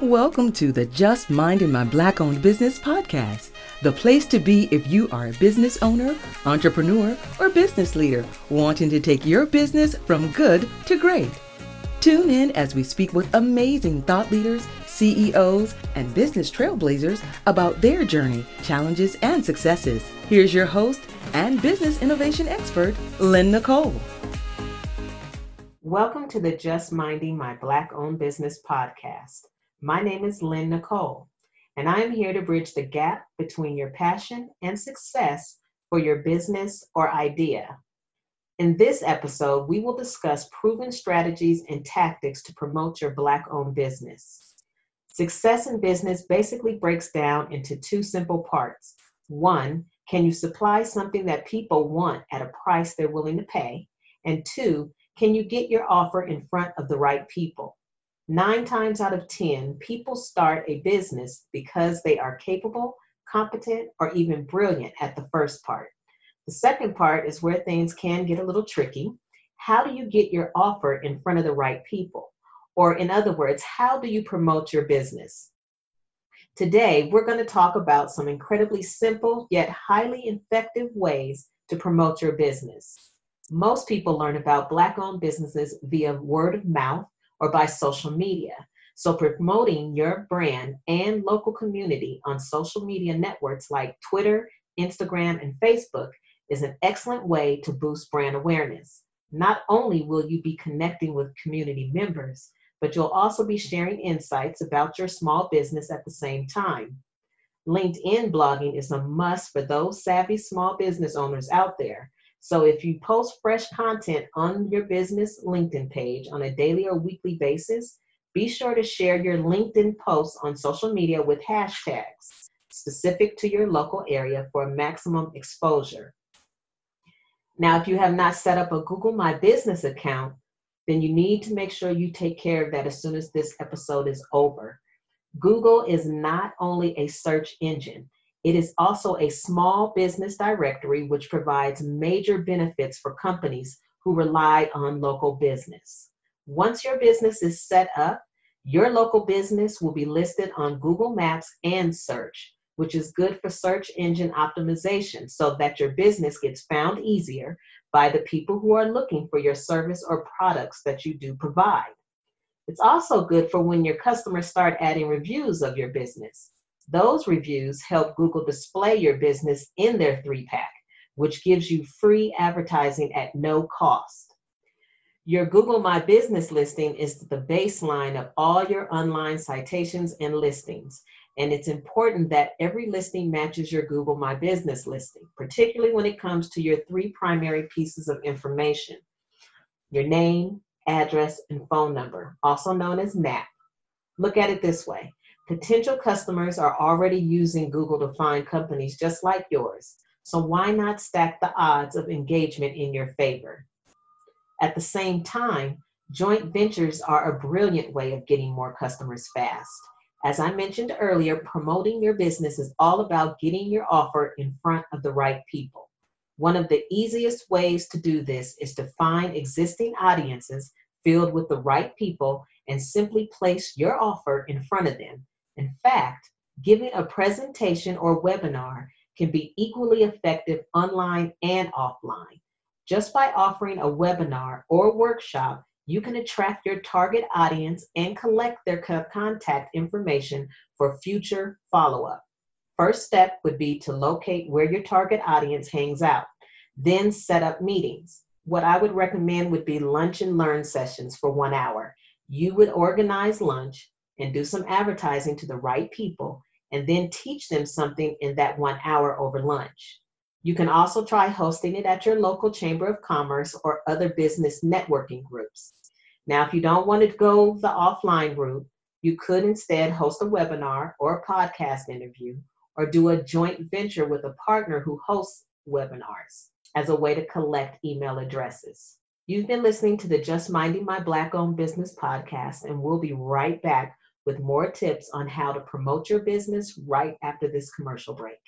Welcome to the Just Minding My Black Owned Business podcast, the place to be if you are a business owner, entrepreneur, or business leader wanting to take your business from good to great. Tune in as we speak with amazing thought leaders, CEOs, and business trailblazers about their journey, challenges, and successes. Here's your host and business innovation expert, Lynn Nicole. Welcome to the Just Minding My Black Owned Business podcast. My name is Lynn Nicole, and I am here to bridge the gap between your passion and success for your business or idea. In this episode, we will discuss proven strategies and tactics to promote your Black owned business. Success in business basically breaks down into two simple parts. One, can you supply something that people want at a price they're willing to pay? And two, can you get your offer in front of the right people? Nine times out of 10, people start a business because they are capable, competent, or even brilliant at the first part. The second part is where things can get a little tricky. How do you get your offer in front of the right people? Or, in other words, how do you promote your business? Today, we're going to talk about some incredibly simple yet highly effective ways to promote your business. Most people learn about Black owned businesses via word of mouth or by social media. So, promoting your brand and local community on social media networks like Twitter, Instagram, and Facebook is an excellent way to boost brand awareness. Not only will you be connecting with community members, but you'll also be sharing insights about your small business at the same time. LinkedIn blogging is a must for those savvy small business owners out there so if you post fresh content on your business LinkedIn page on a daily or weekly basis, be sure to share your LinkedIn posts on social media with hashtags specific to your local area for maximum exposure. Now, if you have not set up a Google My Business account, then you need to make sure you take care of that as soon as this episode is over. Google is not only a search engine, it is also a small business directory which provides major benefits for companies who rely on local business. Once your business is set up, your local business will be listed on Google Maps and search, which is good for search engine optimization so that your business gets found easier by the people who are looking for your service or products that you do provide. It's also good for when your customers start adding reviews of your business. Those reviews help Google display your business in their three pack, which gives you free advertising at no cost. Your Google My Business listing is the baseline of all your online citations and listings. And it's important that every listing matches your Google My Business listing, particularly when it comes to your three primary pieces of information your name, address, and phone number, also known as NAP. Look at it this way Potential customers are already using Google to find companies just like yours, so why not stack the odds of engagement in your favor? At the same time, joint ventures are a brilliant way of getting more customers fast. As I mentioned earlier, promoting your business is all about getting your offer in front of the right people. One of the easiest ways to do this is to find existing audiences filled with the right people and simply place your offer in front of them in fact, giving a presentation or webinar can be equally effective online and offline. Just by offering a webinar or workshop, you can attract your target audience and collect their contact information for future follow up. First step would be to locate where your target audience hangs out, then set up meetings. What I would recommend would be lunch and learn sessions for one hour. You would organize lunch, and do some advertising to the right people and then teach them something in that one hour over lunch. You can also try hosting it at your local Chamber of Commerce or other business networking groups. Now, if you don't want to go the offline route, you could instead host a webinar or a podcast interview or do a joint venture with a partner who hosts webinars as a way to collect email addresses. You've been listening to the Just Minding My Black Owned Business podcast, and we'll be right back with more tips on how to promote your business right after this commercial break.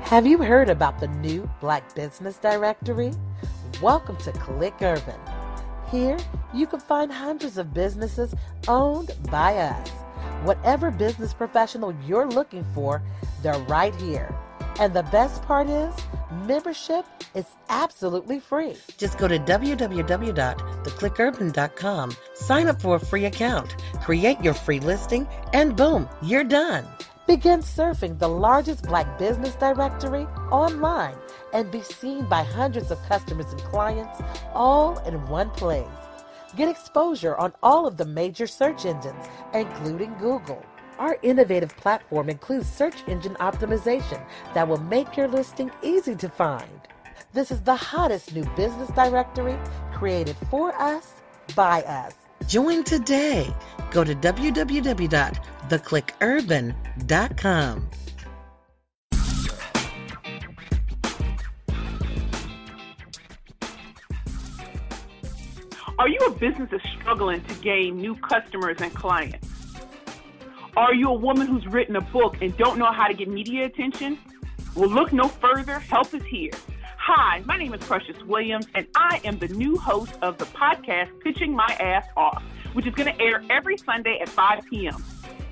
Have you heard about the new Black Business Directory? Welcome to Click Urban. Here, you can find hundreds of businesses owned by us. Whatever business professional you're looking for, they're right here. And the best part is, membership is absolutely free. Just go to www.theclickurban.com, sign up for a free account, create your free listing, and boom, you're done. Begin surfing the largest black business directory online and be seen by hundreds of customers and clients all in one place. Get exposure on all of the major search engines, including Google. Our innovative platform includes search engine optimization that will make your listing easy to find. This is the hottest new business directory created for us by us. Join today. Go to www.theclickurban.com. Are you a business that's struggling to gain new customers and clients? Are you a woman who's written a book and don't know how to get media attention? Well, look no further. Help is here. Hi, my name is Precious Williams, and I am the new host of the podcast Pitching My Ass Off, which is going to air every Sunday at 5 p.m.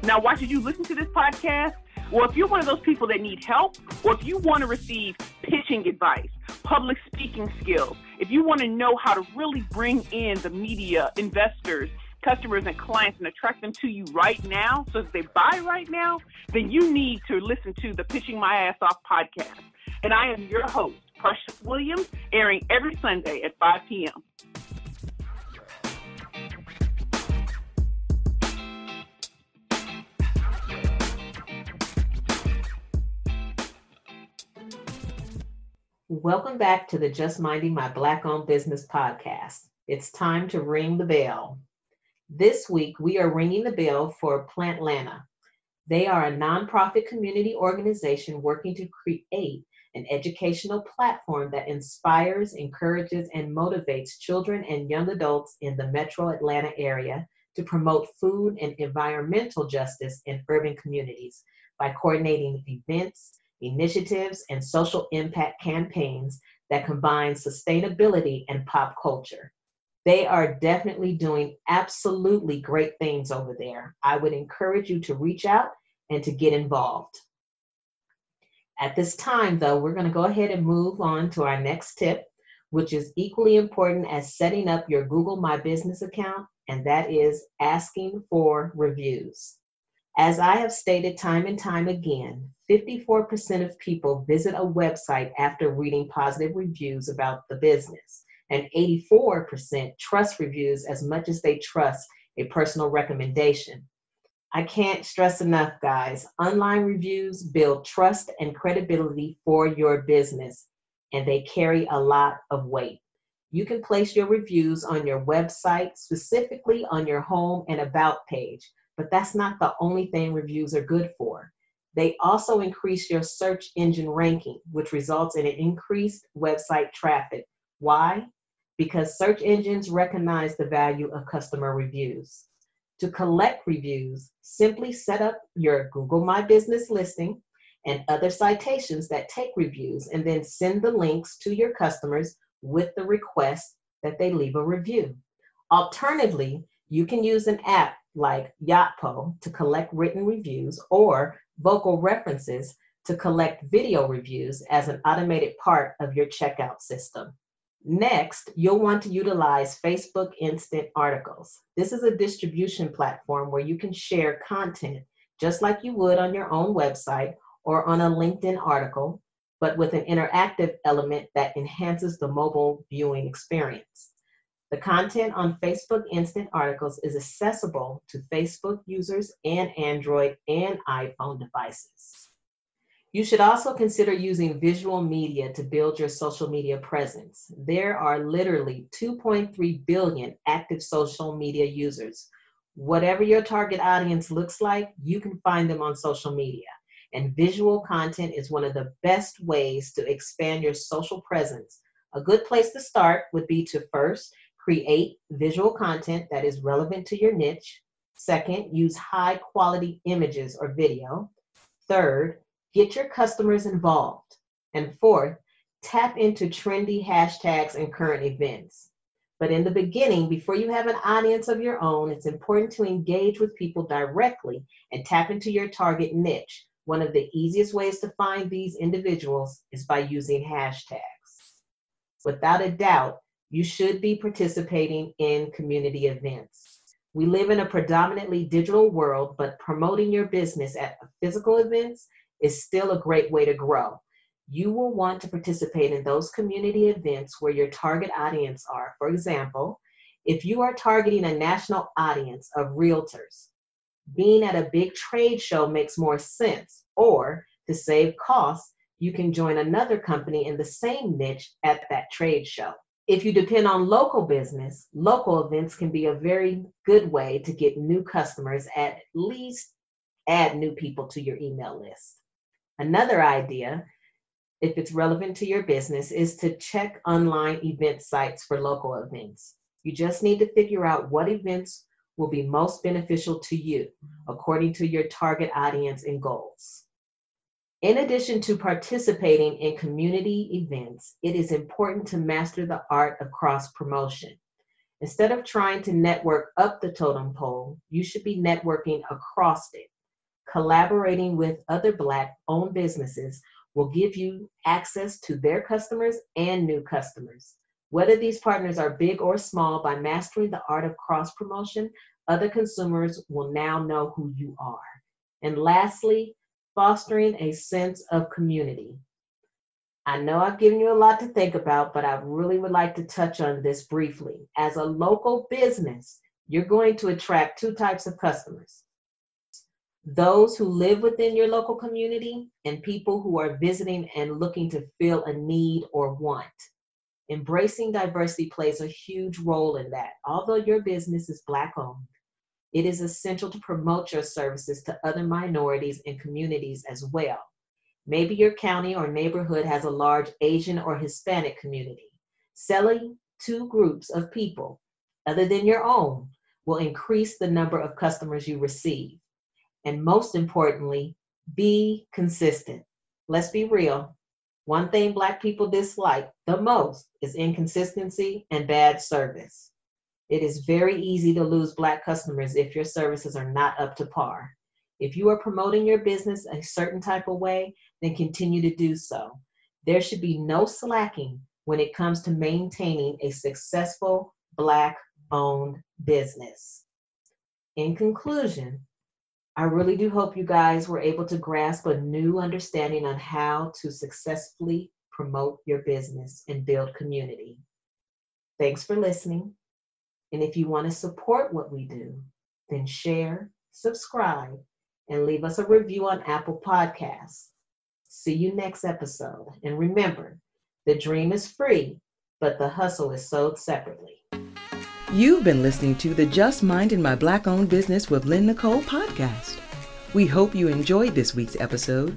Now, why should you listen to this podcast? Well, if you're one of those people that need help, or if you want to receive pitching advice, public speaking skills, if you want to know how to really bring in the media, investors, customers, and clients and attract them to you right now so that they buy right now, then you need to listen to the Pitching My Ass Off podcast. And I am your host, Precious Williams, airing every Sunday at 5 p.m. Welcome back to the Just Minding My Black Owned Business podcast. It's time to ring the bell. This week, we are ringing the bell for Plantlanta. They are a nonprofit community organization working to create an educational platform that inspires, encourages, and motivates children and young adults in the metro Atlanta area to promote food and environmental justice in urban communities by coordinating events, initiatives, and social impact campaigns that combine sustainability and pop culture. They are definitely doing absolutely great things over there. I would encourage you to reach out and to get involved. At this time, though, we're going to go ahead and move on to our next tip, which is equally important as setting up your Google My Business account, and that is asking for reviews. As I have stated time and time again, 54% of people visit a website after reading positive reviews about the business, and 84% trust reviews as much as they trust a personal recommendation. I can't stress enough, guys. Online reviews build trust and credibility for your business, and they carry a lot of weight. You can place your reviews on your website, specifically on your home and about page. But that's not the only thing reviews are good for. They also increase your search engine ranking, which results in an increased website traffic. Why? Because search engines recognize the value of customer reviews. To collect reviews, simply set up your Google My Business listing and other citations that take reviews, and then send the links to your customers with the request that they leave a review. Alternatively, you can use an app like Yotpo to collect written reviews or Vocal References to collect video reviews as an automated part of your checkout system. Next, you'll want to utilize Facebook Instant Articles. This is a distribution platform where you can share content just like you would on your own website or on a LinkedIn article, but with an interactive element that enhances the mobile viewing experience. The content on Facebook Instant Articles is accessible to Facebook users and Android and iPhone devices. You should also consider using visual media to build your social media presence. There are literally 2.3 billion active social media users. Whatever your target audience looks like, you can find them on social media. And visual content is one of the best ways to expand your social presence. A good place to start would be to first Create visual content that is relevant to your niche. Second, use high quality images or video. Third, get your customers involved. And fourth, tap into trendy hashtags and current events. But in the beginning, before you have an audience of your own, it's important to engage with people directly and tap into your target niche. One of the easiest ways to find these individuals is by using hashtags. Without a doubt, you should be participating in community events. We live in a predominantly digital world, but promoting your business at physical events is still a great way to grow you will want to participate in those community events where your target audience are. For example, if you are targeting a national audience of realtors, being at a big trade show makes more sense. Or to save costs, you can join another company in the same niche at that trade show. If you depend on local business, local events can be a very good way to get new customers, at least add new people to your email list. Another idea if it's relevant to your business, is to check online event sites for local events. You just need to figure out what events will be most beneficial to you according to your target audience and goals. In addition to participating in community events, it is important to master the art of cross promotion. Instead of trying to network up the totem pole, you should be networking across it, collaborating with other Black owned businesses will give you access to their customers and new customers. Whether these partners are big or small, by mastering the art of cross promotion, other consumers will now know who you are. And lastly, fostering a sense of community. I know I've given you a lot to think about, but I really would like to touch on this briefly. As a local business, you're going to attract two types of customers those who live within your local community, and people who are visiting and looking to fill a need or want. Embracing diversity plays a huge role in that. Although your business is Black owned, it is essential to promote your services to other minorities and communities as well. Maybe your county or neighborhood has a large Asian or Hispanic community. Selling to groups of people other than your own will increase the number of customers you receive. And most importantly, be consistent. Let's be real. One thing Black people dislike the most is inconsistency and bad service. It is very easy to lose Black customers if your services are not up to par. If you are promoting your business a certain type of way, then continue to do so. There should be no slacking when it comes to maintaining a successful Black owned business. In conclusion, I really do hope you guys were able to grasp a new understanding on how to successfully promote your business and build community. Thanks for listening. And if you want to support what we do, then share, subscribe, and leave us a review on Apple Podcasts. See you next episode. And remember, the dream is free, but the hustle is sold separately. You've been listening to the Just Minding My Black Owned Business with Lynn Nicole podcast. We hope you enjoyed this week's episode.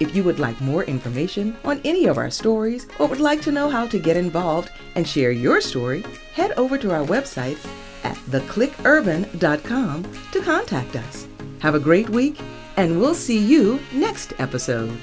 If you would like more information on any of our stories or would like to know how to get involved and share your story, head over to our website at theclickurban.com to contact us. Have a great week, and we'll see you next episode.